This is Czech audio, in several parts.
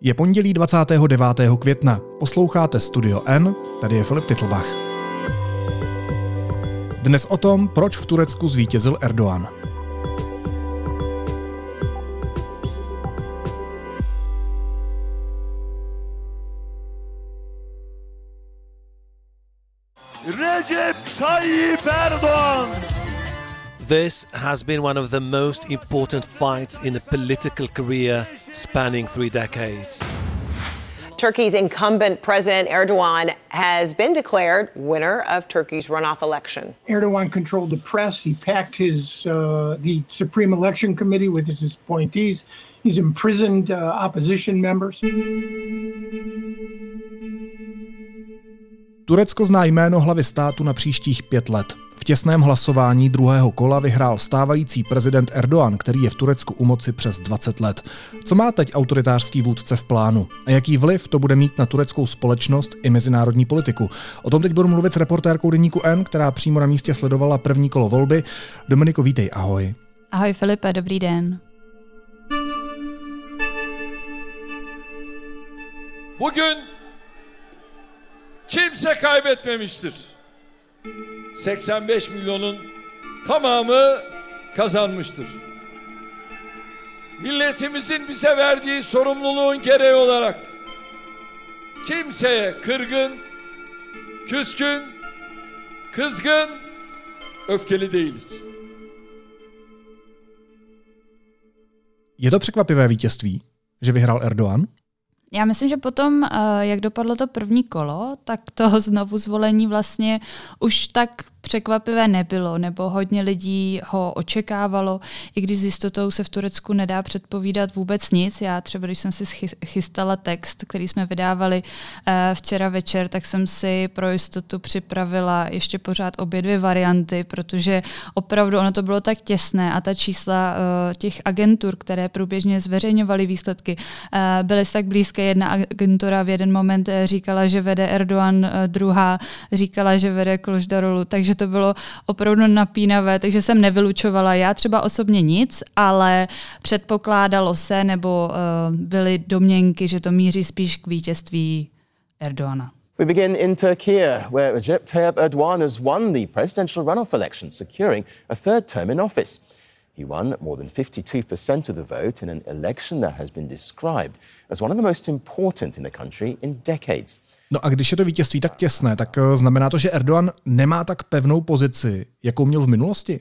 Je pondělí 29. května. Posloucháte Studio N, tady je Filip Titlbach. Dnes o tom, proč v Turecku zvítězil Erdoğan. This has been one of the most important fights in a political career spanning three decades. Turkey's incumbent President Erdogan has been declared winner of Turkey's runoff election. Erdogan controlled the press. He packed his uh, the Supreme Election Committee with his appointees. He's imprisoned uh, opposition members. Turecko zná jméno hlavy státu na příštích pět let. V těsném hlasování druhého kola vyhrál stávající prezident Erdoğan, který je v Turecku u moci přes 20 let. Co má teď autoritářský vůdce v plánu? A jaký vliv to bude mít na tureckou společnost i mezinárodní politiku? O tom teď budu mluvit s reportérkou Deníku N, která přímo na místě sledovala první kolo volby. Dominiko, vítej, ahoj. Ahoj Filipe, dobrý den. Bugün kimse kaybetmemiştir. 85 milyonun tamamı kazanmıştır. Milletimizin bize verdiği sorumluluğun gereği olarak kimseye kırgın, küskün, kızgın, öfkeli değiliz. Je to překvapivé vítězství, že vyhrál Erdoğan? Já myslím, že potom, eh, jak dopadlo to první kolo, tak to znovu zvolení vlastně už tak překvapivé nebylo, nebo hodně lidí ho očekávalo, i když s jistotou se v Turecku nedá předpovídat vůbec nic. Já třeba, když jsem si chystala text, který jsme vydávali eh, včera večer, tak jsem si pro jistotu připravila ještě pořád obě dvě varianty, protože opravdu ono to bylo tak těsné a ta čísla eh, těch agentur, které průběžně zveřejňovaly výsledky, eh, byly tak blízké. Jedna agentura v jeden moment říkala, že vede Erdogan, druhá říkala, že vede Kloždarolu, takže to bylo opravdu napínavé, takže jsem nevylučovala já třeba osobně nic, ale předpokládalo se nebo uh, byly domněnky, že to míří spíš k vítězství Erdoana. We begin in Turkey, where Recep Tayyip Erdogan has won the presidential runoff election, securing a third term in office. He won more than 52% of the vote in an election that has been described as one of the most important in the country in decades. No a když je to vítězství tak těsné, tak eh, znamená to, že Erdogan nemá tak pevnou pozici, jakou měl v minulosti?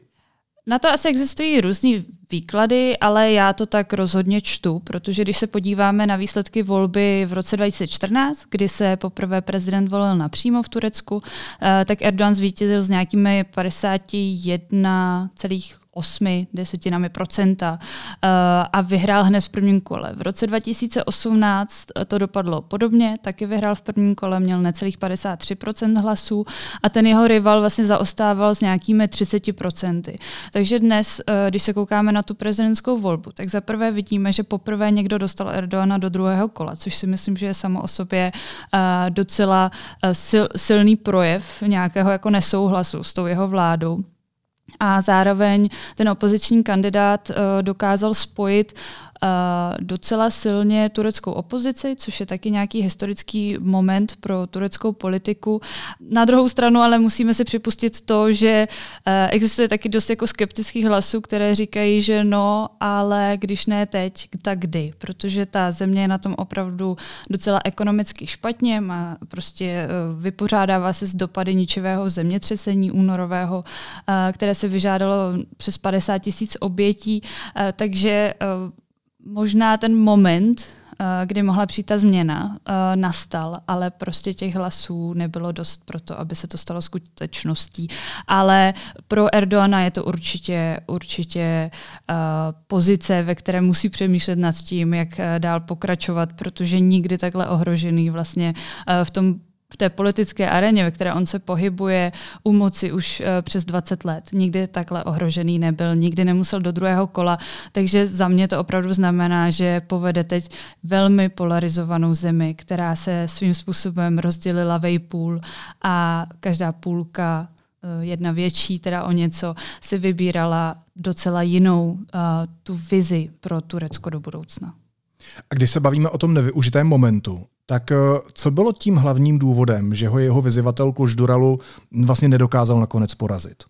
Na to asi existují různý výklady, ale já to tak rozhodně čtu, protože když se podíváme na výsledky volby v roce 2014, kdy se poprvé prezident volil napřímo v Turecku, eh, tak Erdogan zvítězil s nějakými 51, osmi desetinami procenta uh, a vyhrál hned v prvním kole. V roce 2018 to dopadlo podobně, taky vyhrál v prvním kole, měl necelých 53% hlasů a ten jeho rival vlastně zaostával s nějakými 30%. Takže dnes, uh, když se koukáme na tu prezidentskou volbu, tak za prvé vidíme, že poprvé někdo dostal Erdoana do druhého kola, což si myslím, že je samo o sobě docela sil, silný projev nějakého jako nesouhlasu s tou jeho vládou. A zároveň ten opoziční kandidát uh, dokázal spojit docela silně tureckou opozici, což je taky nějaký historický moment pro tureckou politiku. Na druhou stranu ale musíme si připustit to, že e, existuje taky dost jako skeptických hlasů, které říkají, že no, ale když ne teď, tak kdy? Protože ta země je na tom opravdu docela ekonomicky špatně, má prostě e, vypořádává se z dopady ničivého zemětřesení únorového, e, které se vyžádalo přes 50 tisíc obětí, takže možná ten moment, eh, kdy mohla přijít ta změna, eh, nastal, ale prostě těch hlasů nebylo dost pro to, aby se to stalo skutečností. Ale pro Erdoana je to určitě, určitě eh, pozice, ve které musí přemýšlet nad tím, jak dál pokračovat, protože nikdy takhle ohrožený vlastně v tom v té politické aréně, ve které on se pohybuje u moci už uh, přes 20 let. Nikdy takhle ohrožený nebyl, nikdy nemusel do druhého kola, takže za mě to opravdu znamená, že povede teď velmi polarizovanou zemi, která se svým způsobem rozdělila vejpůl a každá půlka uh, jedna větší, teda o něco, si vybírala docela jinou uh, tu vizi pro Turecko do budoucna. A když se bavíme o tom nevyužitém momentu, tak co bylo tím hlavním důvodem, že ho jeho vyzývatel Kužduralu vlastně nedokázal nakonec porazit?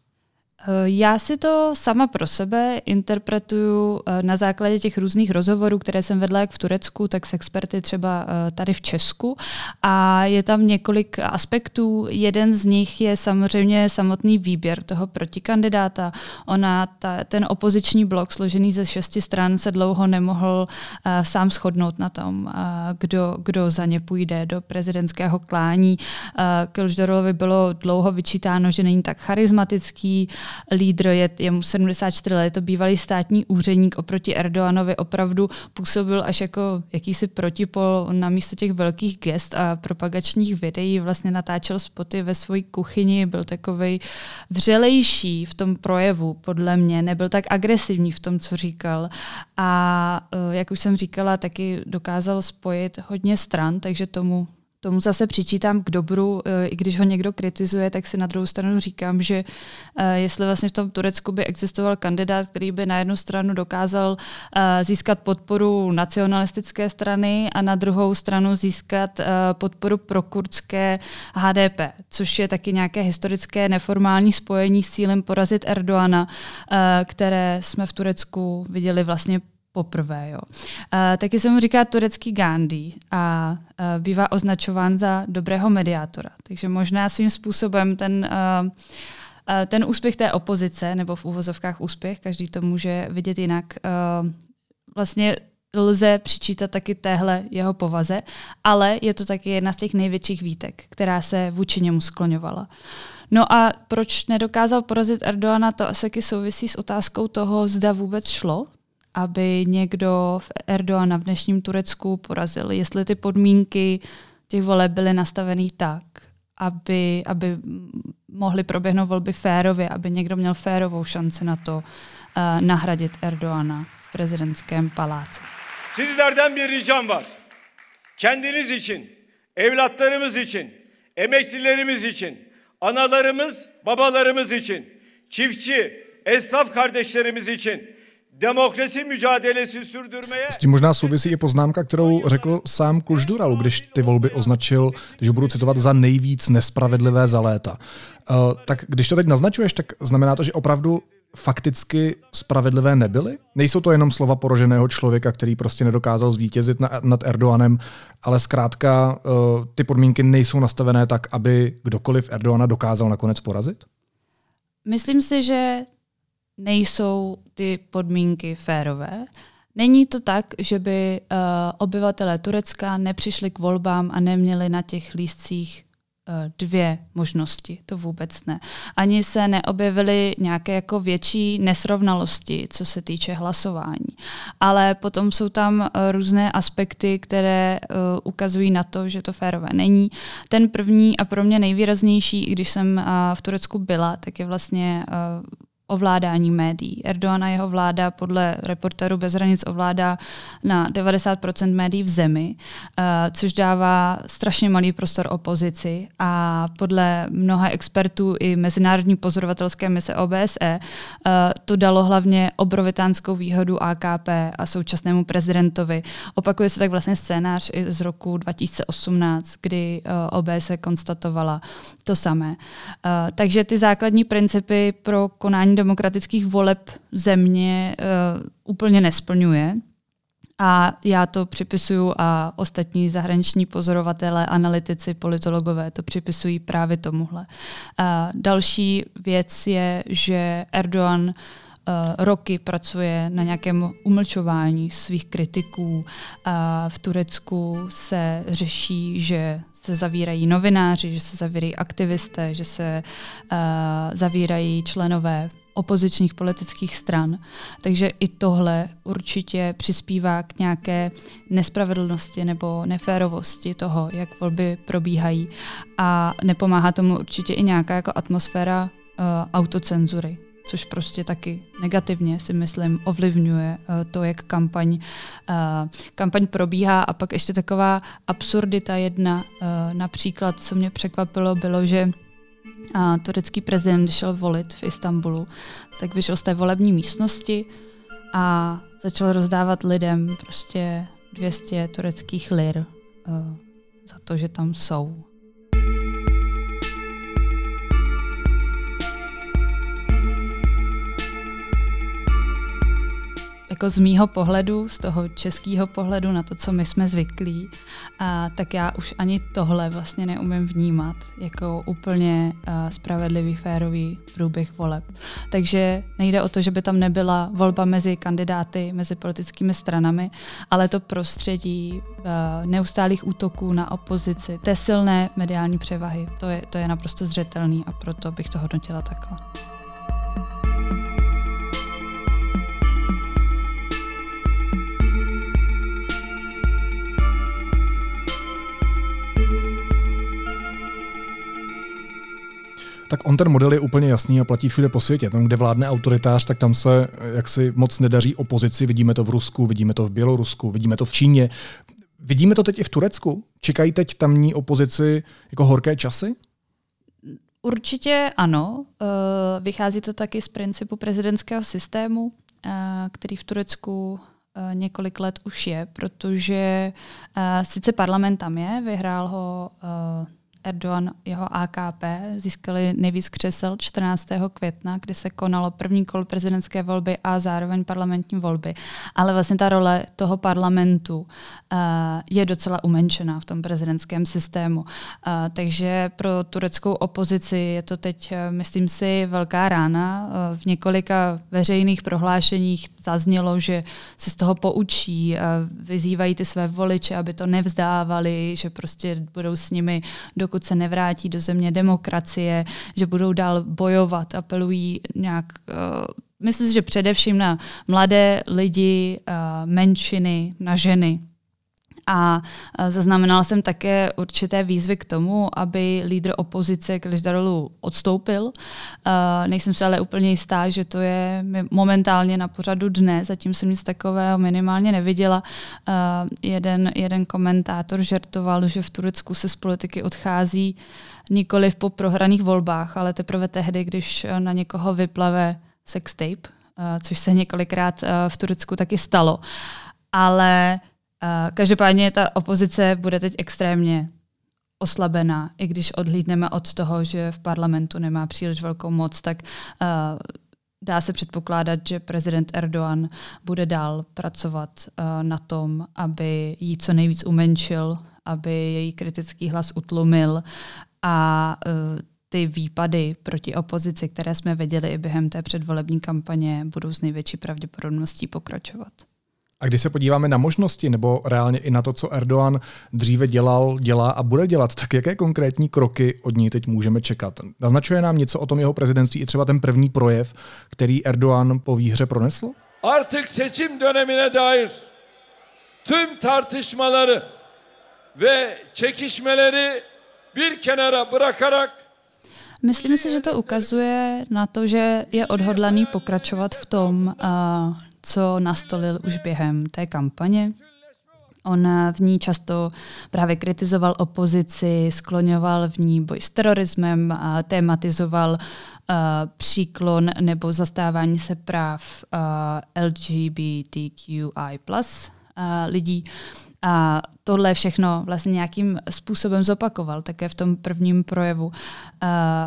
Eh, já si to sama pro sebe interpretuju eh, na základě těch různých rozhovorů, které jsem vedla jak v Turecku, tak s experty třeba eh, tady v Česku. A je tam několik aspektů. Jeden z nich je samozřejmě samotný výběr toho protikandidáta. Ona, ta, ten opoziční blok složený ze šesti stran se dlouho nemohl uh, sám shodnout na tom, uh, kdo, kdo za ně půjde do prezidentského klání. Uh, Kilždorovi bylo dlouho vyčítáno, že není tak charismatický, lídr, je, je mu 74 let, je to bývalý státní úředník oproti Erdoganovi opravdu působil až jako jakýsi protipol na místo těch velkých gest a propagačních videí, vlastně natáčel spoty ve své kuchyni, byl takový vřelejší v tom projevu, podle mě, nebyl tak agresivní v tom, co říkal. A eh, jak už jsem říkala, taky dokázal spojit hodně stran, takže tomu tomu zase přičítám k dobru, eh, i když ho někdo kritizuje, tak si na druhou stranu říkám, že eh, jestli vlastně v tom Turecku by existoval kandidát, který by na jednu stranu dokázal eh, získat podporu nacionalistické strany a na druhou stranu získat podporu pro kurdské HDP, což je taky nějaké historické neformální spojení s cílem porazit Erdoana, které jsme v Turecku viděli vlastně poprvé. Jo. Uh, taky se mu říká turecký Gandhi a uh, bývá označován za dobrého mediátora. Takže možná svým způsobem ten, uh, ten úspěch té opozice, nebo v úvozovkách úspěch, každý to může vidět jinak, vlastně lze přičítat taky téhle jeho povaze, ale je to taky jedna z těch největších výtek, která se vůči němu skloňovala. No a proč nedokázal porazit Erdoana, to asi souvisí s otázkou toho, zda vůbec šlo aby někdo v Erdoana v dnešním Turecku porazil. Jestli ty podmínky těch voleb byly nastavený tak, aby, aby mohly proběhnout volby férově, aby někdo měl férovou šanci na to uh, nahradit Erdoana v prezidentském paláci. Sizlerden bir ricam var. Kendiniz için, evlatlarımız için, emeklilerimiz için, analarımız, babalarımız için, çiftçi, esnaf kardeşlerimiz için demokrasi mücadelesi sürdürmeye... S tím možná souvisí i poznámka, kterou řekl sám Kužduralu, když ty volby označil, když ho budu citovat, za nejvíc nespravedlivé za léta. Uh, tak když to teď naznačuješ, tak znamená to, že opravdu fakticky spravedlivé nebyly? Nejsou to jenom slova poroženého člověka, který prostě nedokázal zvítězit na, nad Erdoganem, ale zkrátka uh, ty podmínky nejsou nastavené tak, aby kdokoliv Erdoana dokázal nakonec porazit? Myslím si, že nejsou ty podmínky férové. Není to tak, že by uh, obyvatelé Turecka nepřišli k volbám a neměli na těch lístcích uh, dvě možnosti. To vůbec ne. Ani se neobjevily nějaké jako větší nesrovnalosti, co se týče hlasování. Ale potom jsou tam uh, různé aspekty, které ukazují na to, že to férové není. Ten první a pro mě nejvýraznější, když jsem v Turecku byla, tak je vlastně ovládání médií. Erdogan a jeho vláda podle reportéru Bez hranic ovládá na 90% médií v zemi, uh, což dává strašně malý prostor opozici a podle mnoha expertů i Mezinárodní pozorovatelské mise OBSE uh, to dalo hlavně obrovitánskou výhodu AKP a současnému prezidentovi. Opakuje se tak vlastně scénář i z roku 2018, kdy uh, OBSE konstatovala to samé. Takže ty základní principy pro konání demokratických voleb země uh, úplně nesplňuje. A já to připisuju a ostatní zahraniční pozorovatelé, analytici, politologové to připisují právě tomuhle. A další věc je, že Erdogan uh, roky pracuje na nějakém umlčování svých kritiků. V Turecku se řeší, že se zavírají novináři, že se zavírají aktivisté, že se uh, zavírají členové opozičních politických stran. Takže i tohle určitě přispívá k nějaké nespravedlnosti nebo neférovosti toho, jak volby probíhají. A nepomáhá tomu určitě i nějaká jako atmosféra uh, autocenzury což prostě taky negativně si myslím ovlivňuje uh, to, jak kampaň, uh, kampaň probíhá. A pak ještě taková absurdita jedna, například, co mě překvapilo, bylo, že a turecký prezident šel volit v Istanbulu, tak vyšel z té volební místnosti a začal rozdávat lidem prostě 200 tureckých lir za to, že tam jsou. Jako z mýho pohledu, z toho českého pohledu na to, co my jsme zvyklí, a tak já už ani tohle vlastně neumím vnímat jako úplně uh, spravedlivý, férový průběh voleb. Takže nejde o to, že by tam nebyla volba mezi kandidáty, mezi politickými stranami, ale to prostředí uh, neustálých útoků na opozici, té silné mediální převahy, to je, to je naprosto zřetelný a proto bych to hodnotila takhle. Tak on ten model je úplně jasný a platí všude po světě. Tam, kde vládne autoritář, tak tam se jaksi moc nedaří opozici. Vidíme to v Rusku, vidíme to v Bělorusku, vidíme to v Číně. Vidíme to teď i v Turecku? Čekají teď tamní opozici jako horké časy? Určitě ano. Eh, vychází to taky z principu prezidentského systému, eh, který v Turecku eh, několik let už je, protože sice parlament tam je, vyhrál ho Erdogan, jeho AKP, získali nejvíc křesel 14. května, kdy se konalo první kolo prezidentské volby a zároveň parlamentní volby. Ale vlastně ta role toho parlamentu uh, je docela umenšená v tom prezidentském systému. Uh, takže pro tureckou opozici je to teď, uh, myslím si, velká rána. Uh, v několika veřejných prohlášeních zaznělo, že se z toho poučí, uh, vyzývají ty své voliče, aby to nevzdávali, že prostě budou s nimi, dokud dokud se nevrátí do země demokracie, že budou dál bojovat, apelují nějak, uh, myslím si, že především na mladé lidi, uh, menšiny, na ženy, a zaznamenala jsem také určité výzvy k tomu, aby lídr opozice Kliždarolu odstoupil. Nejsem si ale úplně jistá, že to je momentálně na pořadu dne, zatím jsem nic takového minimálně neviděla. Jeden, jeden komentátor žertoval, že v Turecku se z politiky odchází nikoli po prohraných volbách, ale teprve tehdy, když na někoho vyplave sextape, což se několikrát v Turecku taky stalo. Ale Každopádně ta opozice bude teď extrémně oslabená, i když odhlídneme od toho, že v parlamentu nemá příliš velkou moc, tak uh, dá se předpokládat, že prezident Erdogan bude dál pracovat uh, na tom, aby ji co nejvíc umenšil, aby její kritický hlas utlumil a uh, ty výpady proti opozici, které jsme viděli i během té předvolební kampaně, budou s největší pravděpodobností pokračovat. A když se podíváme na možnosti nebo reálně i na to, co Erdogan dříve dělal, dělá a bude dělat, tak jaké konkrétní kroky od něj teď můžeme čekat? Naznačuje nám něco o tom jeho prezidentství i třeba ten první projev, který Erdogan po výhře pronesl? Artık seçim dönemine dair tüm tartışmaları ve çekişmeleri bir kenara bırakarak Myslím si, že to ukazuje na to, že je odhodlaný pokračovat v tom, uh, co nastolil už během té kampaně. On v ní často právě kritizoval opozici, skloňoval v ní boj s terorismem, a tematizoval uh, příklon nebo zastávání se práv uh, LGBTQI plus uh, lidí. A tohle všechno vlastně nějakým způsobem zopakoval také v tom prvním projevu. Uh,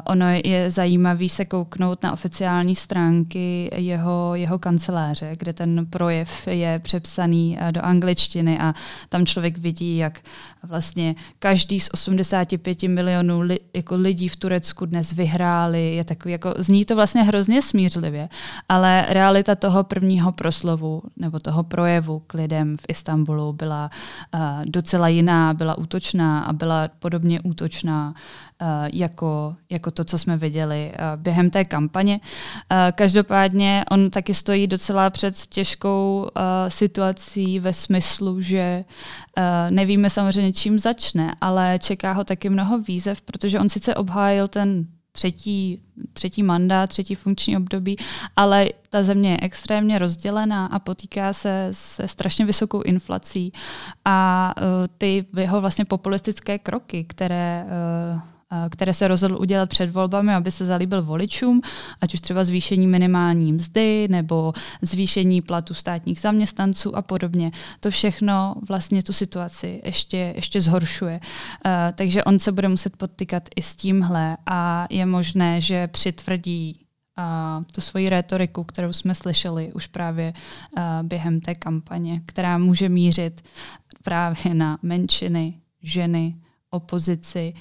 ono je zajímavé se kouknout na oficiální stránky jeho, jeho kanceláře, kde ten projev je přepsaný uh, do angličtiny a tam člověk vidí, jak vlastně každý z 85 milionů li, jako lidí v Turecku dnes vyhráli. Je takový, jako, zní to vlastně hrozně smířlivě, ale realita toho prvního proslovu nebo toho projevu k lidem v Istanbulu byla docela jiná, byla útočná a byla podobně útočná uh, jako, jako to, co jsme viděli uh, během té kampaně. Každopádně on taky stojí docela před těžkou situací ve smyslu, že nevíme samozřejmě, čím začne, ale čeká ho taky mnoho výzev, protože on sice obhájil ten třetí, třetí mandát, třetí funkční období, ale ta země je extrémně rozdělená a potýká se se strašně vysokou inflací. A uh, ty jeho vlastně populistické kroky, které uh, které se rozhodl udělat před volbami, aby se zalíbil voličům, ať už třeba zvýšení minimální mzdy nebo zvýšení platu státních zaměstnanců a podobně. To všechno vlastně tu situaci ještě, ještě zhoršuje. Takže on se bude muset podtykat i s tímhle a je možné, že přitvrdí a tu svoji retoriku, kterou jsme slyšeli už právě během té kampaně, která může mířit právě na menšiny, ženy, opozici,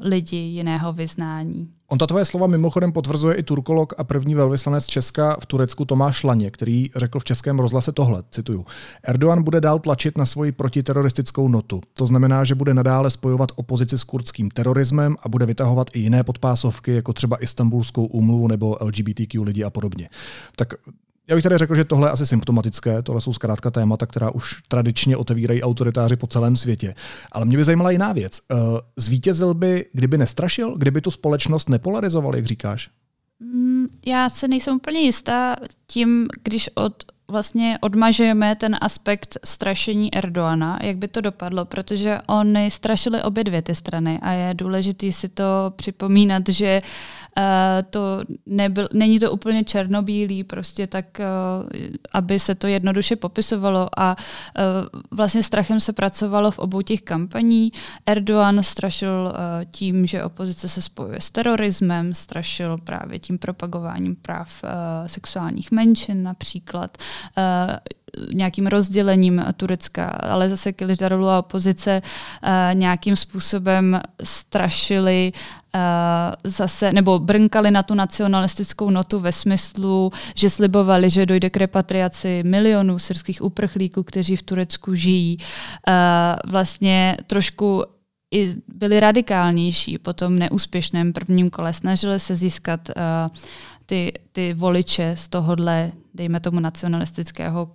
lidi jiného vyznání. On ta tvoje slova mimochodem potvrzuje i turkolog a první velvyslanec Česka v Turecku Tomáš Laně, který řekl v českém rozhlase tohle, cituju. Erdogan bude dál tlačit na svoji protiteroristickou notu. To znamená, že bude nadále spojovat opozici s kurdským terorismem a bude vytahovat i jiné podpásovky, jako třeba Istanbulskou úmluvu nebo LGBTQ lidi a podobně. Tak já bych tady řekl, že tohle je asi symptomatické, tohle jsou zkrátka témata, která už tradičně otevírají autoritáři po celém světě. Ale mě by zajímala jiná věc. Eh, zvítězil by, kdyby nestrašil, kdyby tu společnost nepolarizoval, jak říkáš? Mm, já se nejsem úplně jistá tím, když od, vlastně odmažujeme ten aspekt strašení Erdoana, jak by to dopadlo, protože oni strašili obě dvě ty strany a je důležité si to připomínat, že to nebyl, není to úplně černobílý, prostě tak, uh, aby se to jednoduše popisovalo a uh, vlastně strachem se pracovalo v obou těch kampaní. Erdogan strašil tím, že opozice se spojuje s terorismem, strašil právě tím propagováním práv sexuálních menšin například. Eh, nějakým rozdělením Turecka, ale zase Kilidarolu a opozice uh, nějakým způsobem strašili uh, zase, nebo brnkali na tu nacionalistickou notu ve smyslu, že slibovali, že dojde k repatriaci milionů syrských uprchlíků, kteří v Turecku žijí. Uh, vlastně trošku i byli radikálnější po tom neúspěšném prvním kole. Snažili se získat ty, ty voliče z tohohle, dejme tomu, nacionalistického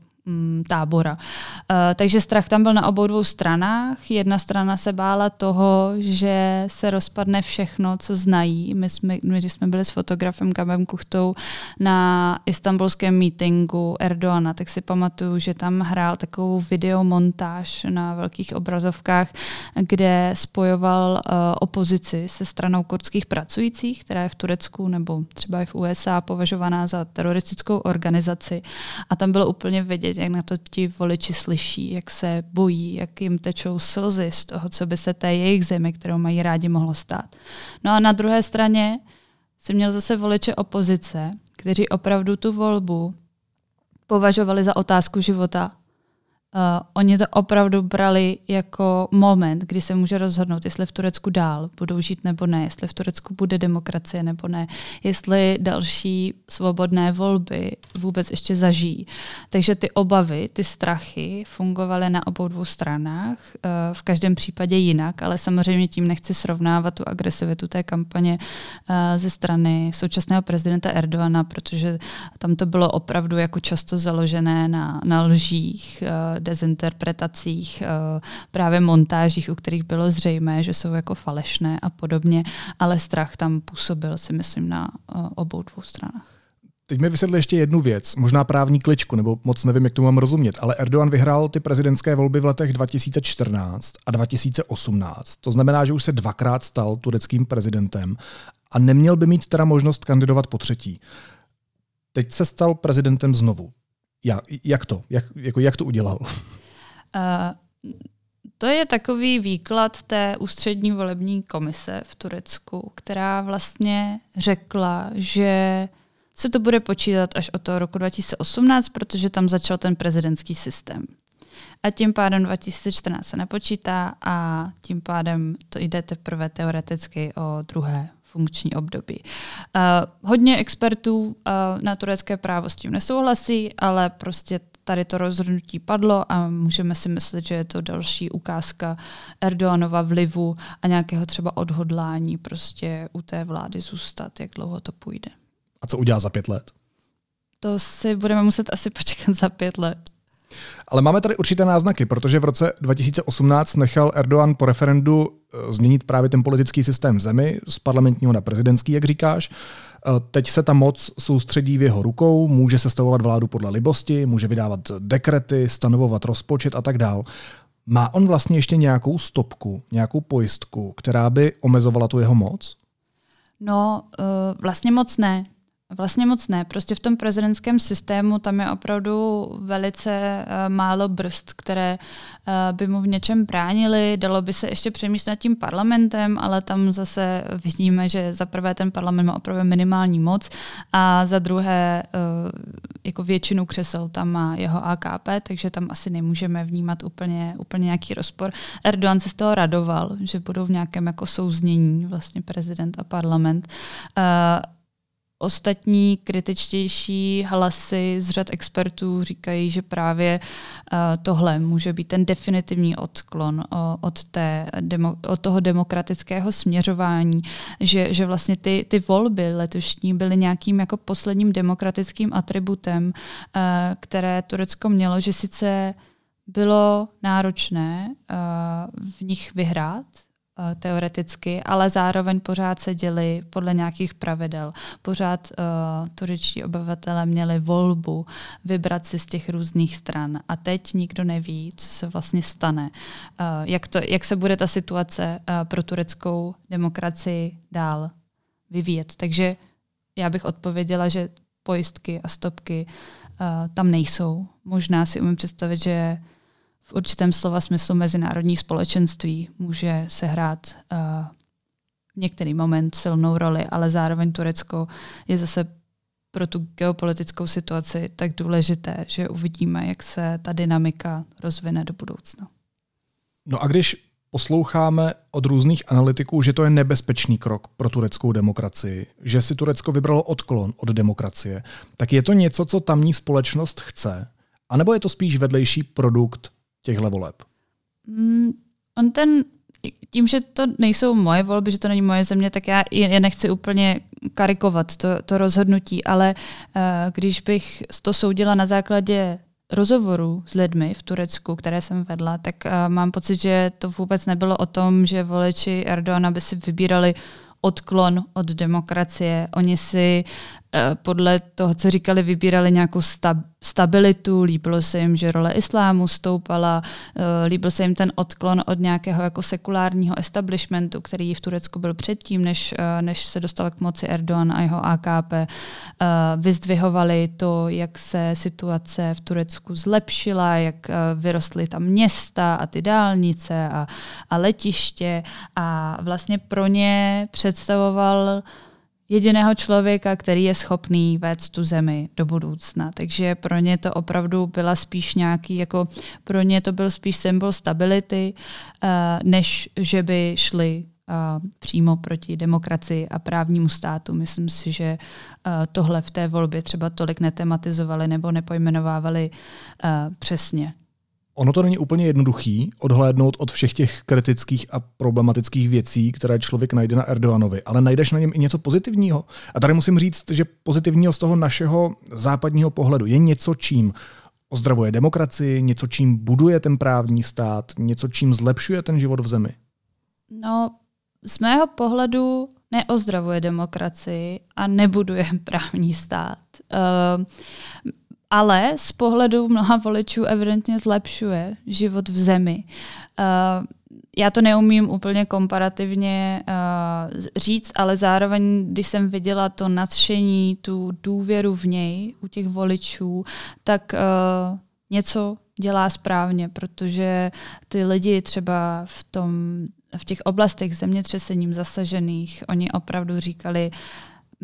tábora. Uh, takže strach tam byl na obou dvou stranách. Jedna strana se bála toho, že se rozpadne všechno, co znají. My jsme, my, jsme byli s fotografem Gabem Kuchtou na istambulském meetingu Erdoana, tak si pamatuju, že tam hrál takovou videomontáž na velkých obrazovkách, kde spojoval uh, opozici se stranou kurdských pracujících, která je v Turecku nebo třeba i v USA považovaná za teroristickou organizaci. A tam bylo úplně vidět, vidět, jak na to ti voliči slyší, jak se bojí, jak jim tečou slzy z toho, co by se té jejich zemi, kterou mají rádi, mohlo stát. No a na druhé straně si měl zase voliče opozice, kteří opravdu tu volbu považovali za otázku života Uh, oni to opravdu brali jako moment, kdy se může rozhodnout, jestli v Turecku dál budou žít nebo ne, jestli v Turecku bude demokracie nebo ne, jestli další svobodné volby vůbec ještě zažijí. Takže ty obavy, ty strachy fungovaly na obou dvou stranách, uh, v každém případě jinak, ale samozřejmě tím nechci srovnávat tu agresivitu té kampaně uh, ze strany současného prezidenta Erdoana, protože tam to bylo opravdu jako často založené na, na lžích, dezinterpretacích, eh, právě montážích, u kterých bylo zřejmé, že jsou jako falešné a podobně, ale strach tam působil si myslím na eh, obou dvou stranách. Teď mi vysvětli ještě jednu věc, možná právní kličku, nebo moc nevím, jak to mám rozumět, ale Erdogan vyhrál ty prezidentské volby v letech 2014 a 2018. To znamená, že už se dvakrát stal tureckým prezidentem a neměl by mít teda možnost kandidovat po třetí. Teď se stal prezidentem znovu. Jak, jak to? Jak, jako, jak to udělal? Uh, to je takový výklad té ústřední volební komise v Turecku, která vlastně řekla, že se to bude počítat až od toho roku 2018, protože tam začal ten prezidentský systém. A tím pádem 2014 se nepočítá a tím pádem to jde teprve teoreticky o druhé funkční období. Uh, hodně expertů uh, na turecké právo s tím nesouhlasí, ale prostě tady to rozhodnutí padlo a můžeme si myslet, že je to další ukázka Erdoganova vlivu a nějakého třeba odhodlání prostě u té vlády zůstat, jak dlouho to půjde. A co udělá za pět let? To si budeme muset asi počkat za pět let. Ale máme tady určité náznaky, protože v roce 2018 nechal Erdogan po referendu eh, změnit právě ten politický systém v zemi z parlamentního na prezidentský, jak říkáš. Eh, teď se ta moc soustředí v jeho rukou, může sestavovat vládu podle libosti, může vydávat dekrety, stanovovat rozpočet a tak dál. Má on vlastně ještě nějakou stopku, nějakou pojistku, která by omezovala tu jeho moc? No, vlastně moc ne. Vlastně moc ne. Prostě v tom prezidentském systému tam je opravdu velice uh, málo brzd, které uh, by mu v něčem bránily. Dalo by se ještě přemýšlet nad tím parlamentem, ale tam zase vidíme, že za prvé ten parlament má opravdu minimální moc a za druhé uh, jako většinu křesel tam má jeho AKP, takže tam asi nemůžeme vnímat úplně, úplně nějaký rozpor. Erdogan se z toho radoval, že budou v nějakém jako souznění vlastně prezident a parlament. Ostatní kritičtější hlasy z řad expertů říkají, že právě uh, tohle může být ten definitivní odklon od, té, od toho demokratického směřování, že, že vlastně ty, ty volby letošní byly nějakým jako posledním demokratickým atributem, uh, které Turecko mělo, že sice bylo náročné uh, v nich vyhrát, Eh, teoreticky, ale zároveň pořád se děli podle nějakých pravidel. Pořád uh, turečtí obyvatele měli volbu vybrat si z těch různých stran a teď nikdo neví, co se vlastně stane. Uh, jak, to, jak se bude ta situace uh, pro tureckou demokracii dál vyvíjet. Takže já bych odpověděla, že pojistky a stopky uh, tam nejsou. Možná si umím představit, že v určitém slova smyslu mezinárodní společenství může sehrát uh, v některý moment silnou roli, ale zároveň Turecko je zase pro tu geopolitickou situaci tak důležité, že uvidíme, jak se ta dynamika rozvine do budoucna. No a když posloucháme od různých analytiků, že to je nebezpečný krok pro tureckou demokracii, že si Turecko vybralo odklon od demokracie, tak je to něco, co tamní společnost chce? A nebo je to spíš vedlejší produkt těchto voleb? Mm, on ten, tím, že to nejsou moje volby, že to není moje země, tak já je nechci úplně karikovat to, to rozhodnutí, ale uh, když bych to soudila na základě rozhovorů s lidmi v Turecku, které jsem vedla, tak uh, mám pocit, že to vůbec nebylo o tom, že voliči Erdoana by si vybírali odklon od demokracie. Oni si podle toho, co říkali, vybírali nějakou stabilitu, líbilo se jim, že role islámu stoupala, eh, líbil se jim ten odklon od nějakého jako sekulárního establishmentu, který v Turecku byl předtím, než, eh, než se dostal k moci Erdogan a jeho AKP. Vyzdvihovali to, jak se situace v Turecku zlepšila, jak vyrostly tam města a ty dálnice a, a letiště a vlastně pro ně představoval jediného člověka, který je schopný vést tu zemi do budoucna. Takže pro ně to opravdu byla spíš nějaký, jako pro ně to byl spíš symbol stability, uh, než že by šli uh, přímo proti demokracii a právnímu státu. Myslím si, že uh, tohle v té volbě třeba tolik netematizovali nebo nepojmenovávali přesně. Ono to není úplně jednoduchý odhlédnout od všech těch kritických a problematických věcí, které člověk najde na Erdoganovi, ale najdeš na něm i něco pozitivního. A tady musím říct, že pozitivního z toho našeho západního pohledu je něco, čím ozdravuje demokracii, něco, čím buduje ten právní stát, něco, čím zlepšuje ten život v zemi. No, z mého pohledu neozdravuje demokracii a nebuduje právní stát. Uh, ale z pohledu mnoha voličů evidentně zlepšuje život v zemi. Uh, já to neumím úplně komparativně uh, říct, ale zároveň, když jsem viděla to nadšení, tu důvěru v něj u těch voličů, tak uh, něco dělá správně, protože ty lidi třeba v tom v těch oblastech zemětřesením zasažených, oni opravdu říkali,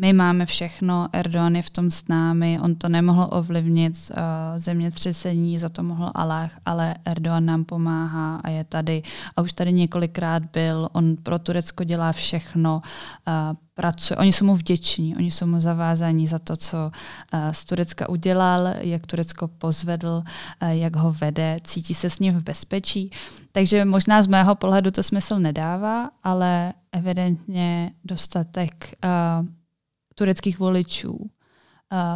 my máme všechno, Erdogan je v tom s námi, on to nemohl ovlivnit, uh, zemětřesení, za to mohl Allah, ale Erdogan nám pomáhá a je tady. A už tady několikrát byl, on pro Turecko dělá všechno, uh, pracuje. Oni jsou mu vděční, oni jsou mu zavázaní za to, co uh, z Turecka udělal, jak Turecko pozvedl, uh, jak ho vede, cítí se s ním v bezpečí. Takže možná z mého pohledu to smysl nedává, ale evidentně dostatek uh, tureckých voličů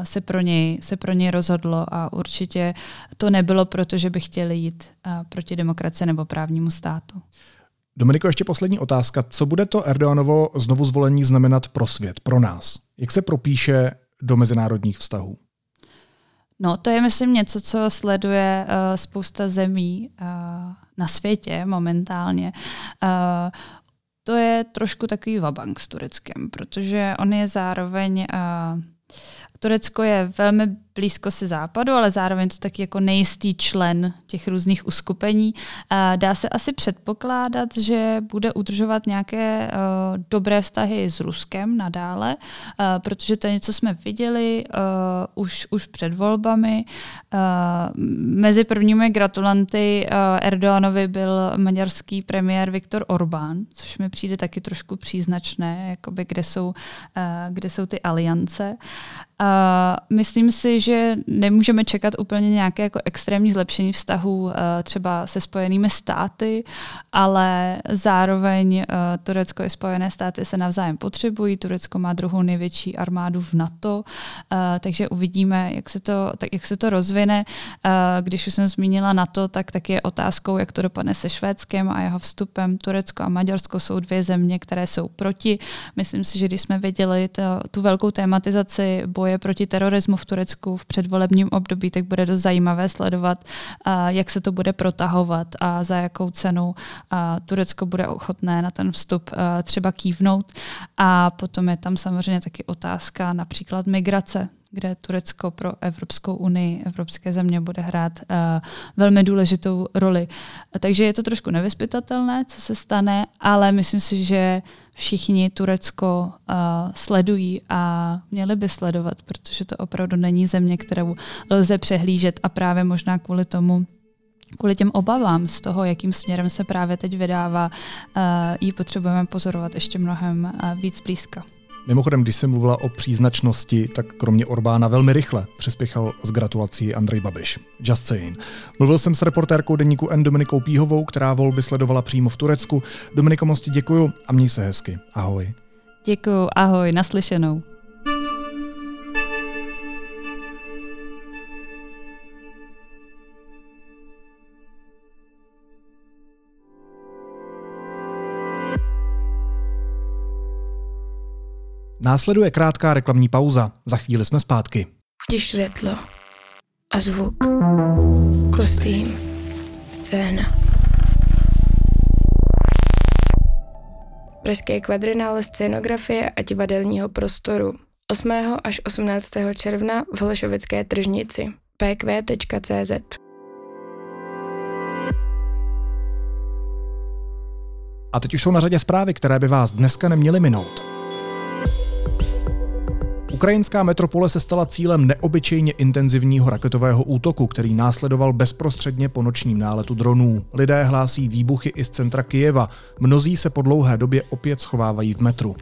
se pro něj, se pro něj rozhodlo a určitě to nebylo proto, že by chtěli jít proti demokracii nebo právnímu státu. Dominiko, ještě poslední otázka. Co bude to Erdoganovo znovu zvolení znamenat pro svět, pro nás? Jak se propíše do mezinárodních vztahů? No, to je, myslím, něco, co sleduje uh, spousta zemí. Uh, na světě momentálně, uh, to je trošku takový vabank s Tureckem, protože on je zároveň uh, Turecko je velmi blízko se západu, ale zároveň to taky jako nejistý člen těch různých uskupení. Dá se asi předpokládat, že bude udržovat nějaké uh, dobré vztahy s Ruskem nadále, uh, protože to je něco, jsme viděli uh, už, už před volbami. Mezi prvními gratulanty Erdoganovi byl maďarský premiér Viktor Orbán, což mi přijde taky trošku příznačné, jakoby kde, jsou, kde jsou ty aliance. Uh, myslím si, že nemůžeme čekat úplně nějaké jako extrémní zlepšení vztahů uh, třeba se spojenými státy, ale zároveň uh, Turecko i Spojené státy se navzájem potřebují. Turecko má druhou největší armádu v NATO, uh, takže uvidíme, jak se to, tak, jak se to rozvine. Když už jsem zmínila NATO, tak tak je otázkou, jak to dopadne se Švédskem a jeho vstupem. Turecko a Maďarsko jsou dvě země, které jsou proti. Myslím si, že když jsme viděli to, tu velkou tematizaci boje proti terorismu v Turecku v předvolebním období, tak bude dost zajímavé sledovat, jak se to bude protahovat a za jakou cenu Turecko bude ochotné na ten vstup třeba kývnout. A potom je tam samozřejmě taky otázka například migrace kde Turecko pro Evropskou unii, evropské země bude hrát uh, velmi důležitou roli. Takže je to trošku nevyspytatelné, co se stane, ale myslím si, že všichni Turecko uh, sledují a měli by sledovat, protože to opravdu není země, kterou lze přehlížet a právě možná kvůli tomu kvůli těm obavám z toho, jakým směrem se právě teď vydává, uh, ji potřebujeme pozorovat ještě mnohem uh, víc blízka. Mimochodem, když jsem mluvila o příznačnosti, tak kromě Orbána velmi rychle přespěchal s gratulací Andrej Babiš. Just saying. Mluvil jsem s reportérkou deníku N Dominikou Píhovou, která volby sledovala přímo v Turecku. Dominiko, moc ti děkuju a měj se hezky. Ahoj. Děkuju, ahoj, naslyšenou. Následuje krátká reklamní pauza. Za chvíli jsme zpátky. Když světlo a zvuk, kostým, scéna. Pražské kvadrinále scénografie a divadelního prostoru 8. až 18. června v Holešovické tržnici pq.cz A teď už jsou na řadě zprávy, které by vás dneska neměly minout. Ukrajinská metropole se stala cílem neobyčejně intenzivního raketového útoku, který následoval bezprostředně po nočním náletu dronů. Lidé hlásí výbuchy i z centra Kijeva. Mnozí se po dlouhé době opět schovávají v metru.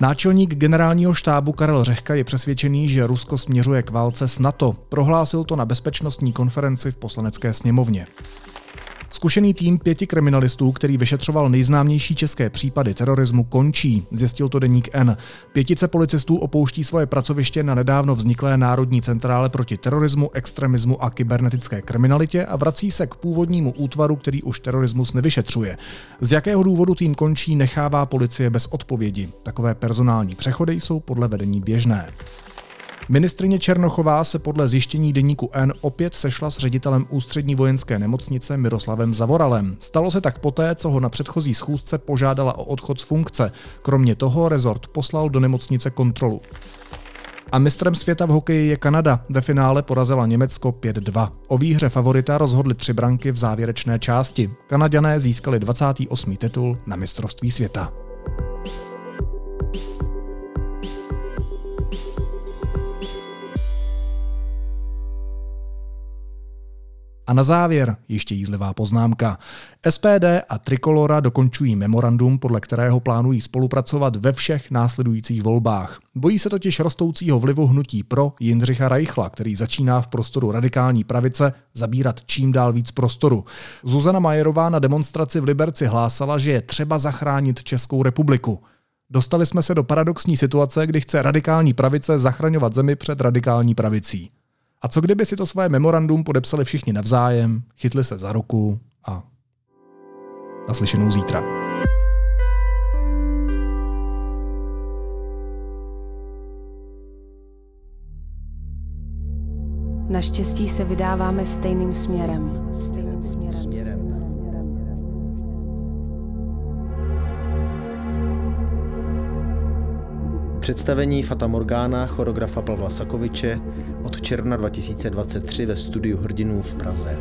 Náčelník generálního štábu Karel Řehka je přesvědčený, že Rusko směřuje k válce s NATO. Prohlásil to na bezpečnostní konferenci v poslanecké sněmovně. Zkušený tým pěti kriminalistů, který vyšetřoval nejznámější české případy terorismu, končí, zjistil to deník N. Pětice policistů opouští svoje pracoviště na nedávno vzniklé Národní centrále proti terorismu, extremismu a kybernetické kriminalitě a vrací se k původnímu útvaru, který už terorismus nevyšetřuje. Z jakého důvodu tým končí, nechává policie bez odpovědi. Takové personální přechody jsou podle vedení běžné. Ministrině Černochová se podle zjištění deníku N opět sešla s ředitelem ústřední vojenské nemocnice Miroslavem Zavoralem. Stalo se tak poté, co ho na předchozí schůzce požádala o odchod z funkce. Kromě toho rezort poslal do nemocnice kontrolu. A mistrem světa v hokeji je Kanada. Ve finále porazila Německo 5-2. O výhře favorita rozhodly tři branky v závěrečné části. Kanaďané získali 28. titul na mistrovství světa. A na závěr ještě jízlivá poznámka. SPD a Trikolora dokončují memorandum, podle kterého plánují spolupracovat ve všech následujících volbách. Bojí se totiž rostoucího vlivu hnutí pro Jindřicha Reichla, který začíná v prostoru radikální pravice zabírat čím dál víc prostoru. Zuzana Majerová na demonstraci v Liberci hlásala, že je třeba zachránit Českou republiku. Dostali jsme se do paradoxní situace, kdy chce radikální pravice zachraňovat zemi před radikální pravicí. A co kdyby si to svoje memorandum podepsali všichni navzájem, chytli se za ruku a naslyšenou zítra. Naštěstí se vydáváme stejným směrem. Stejným směrem. Představení Fata Morgana choreografa Pavla Sakoviče od června 2023 ve studiu Hrdinů v Praze.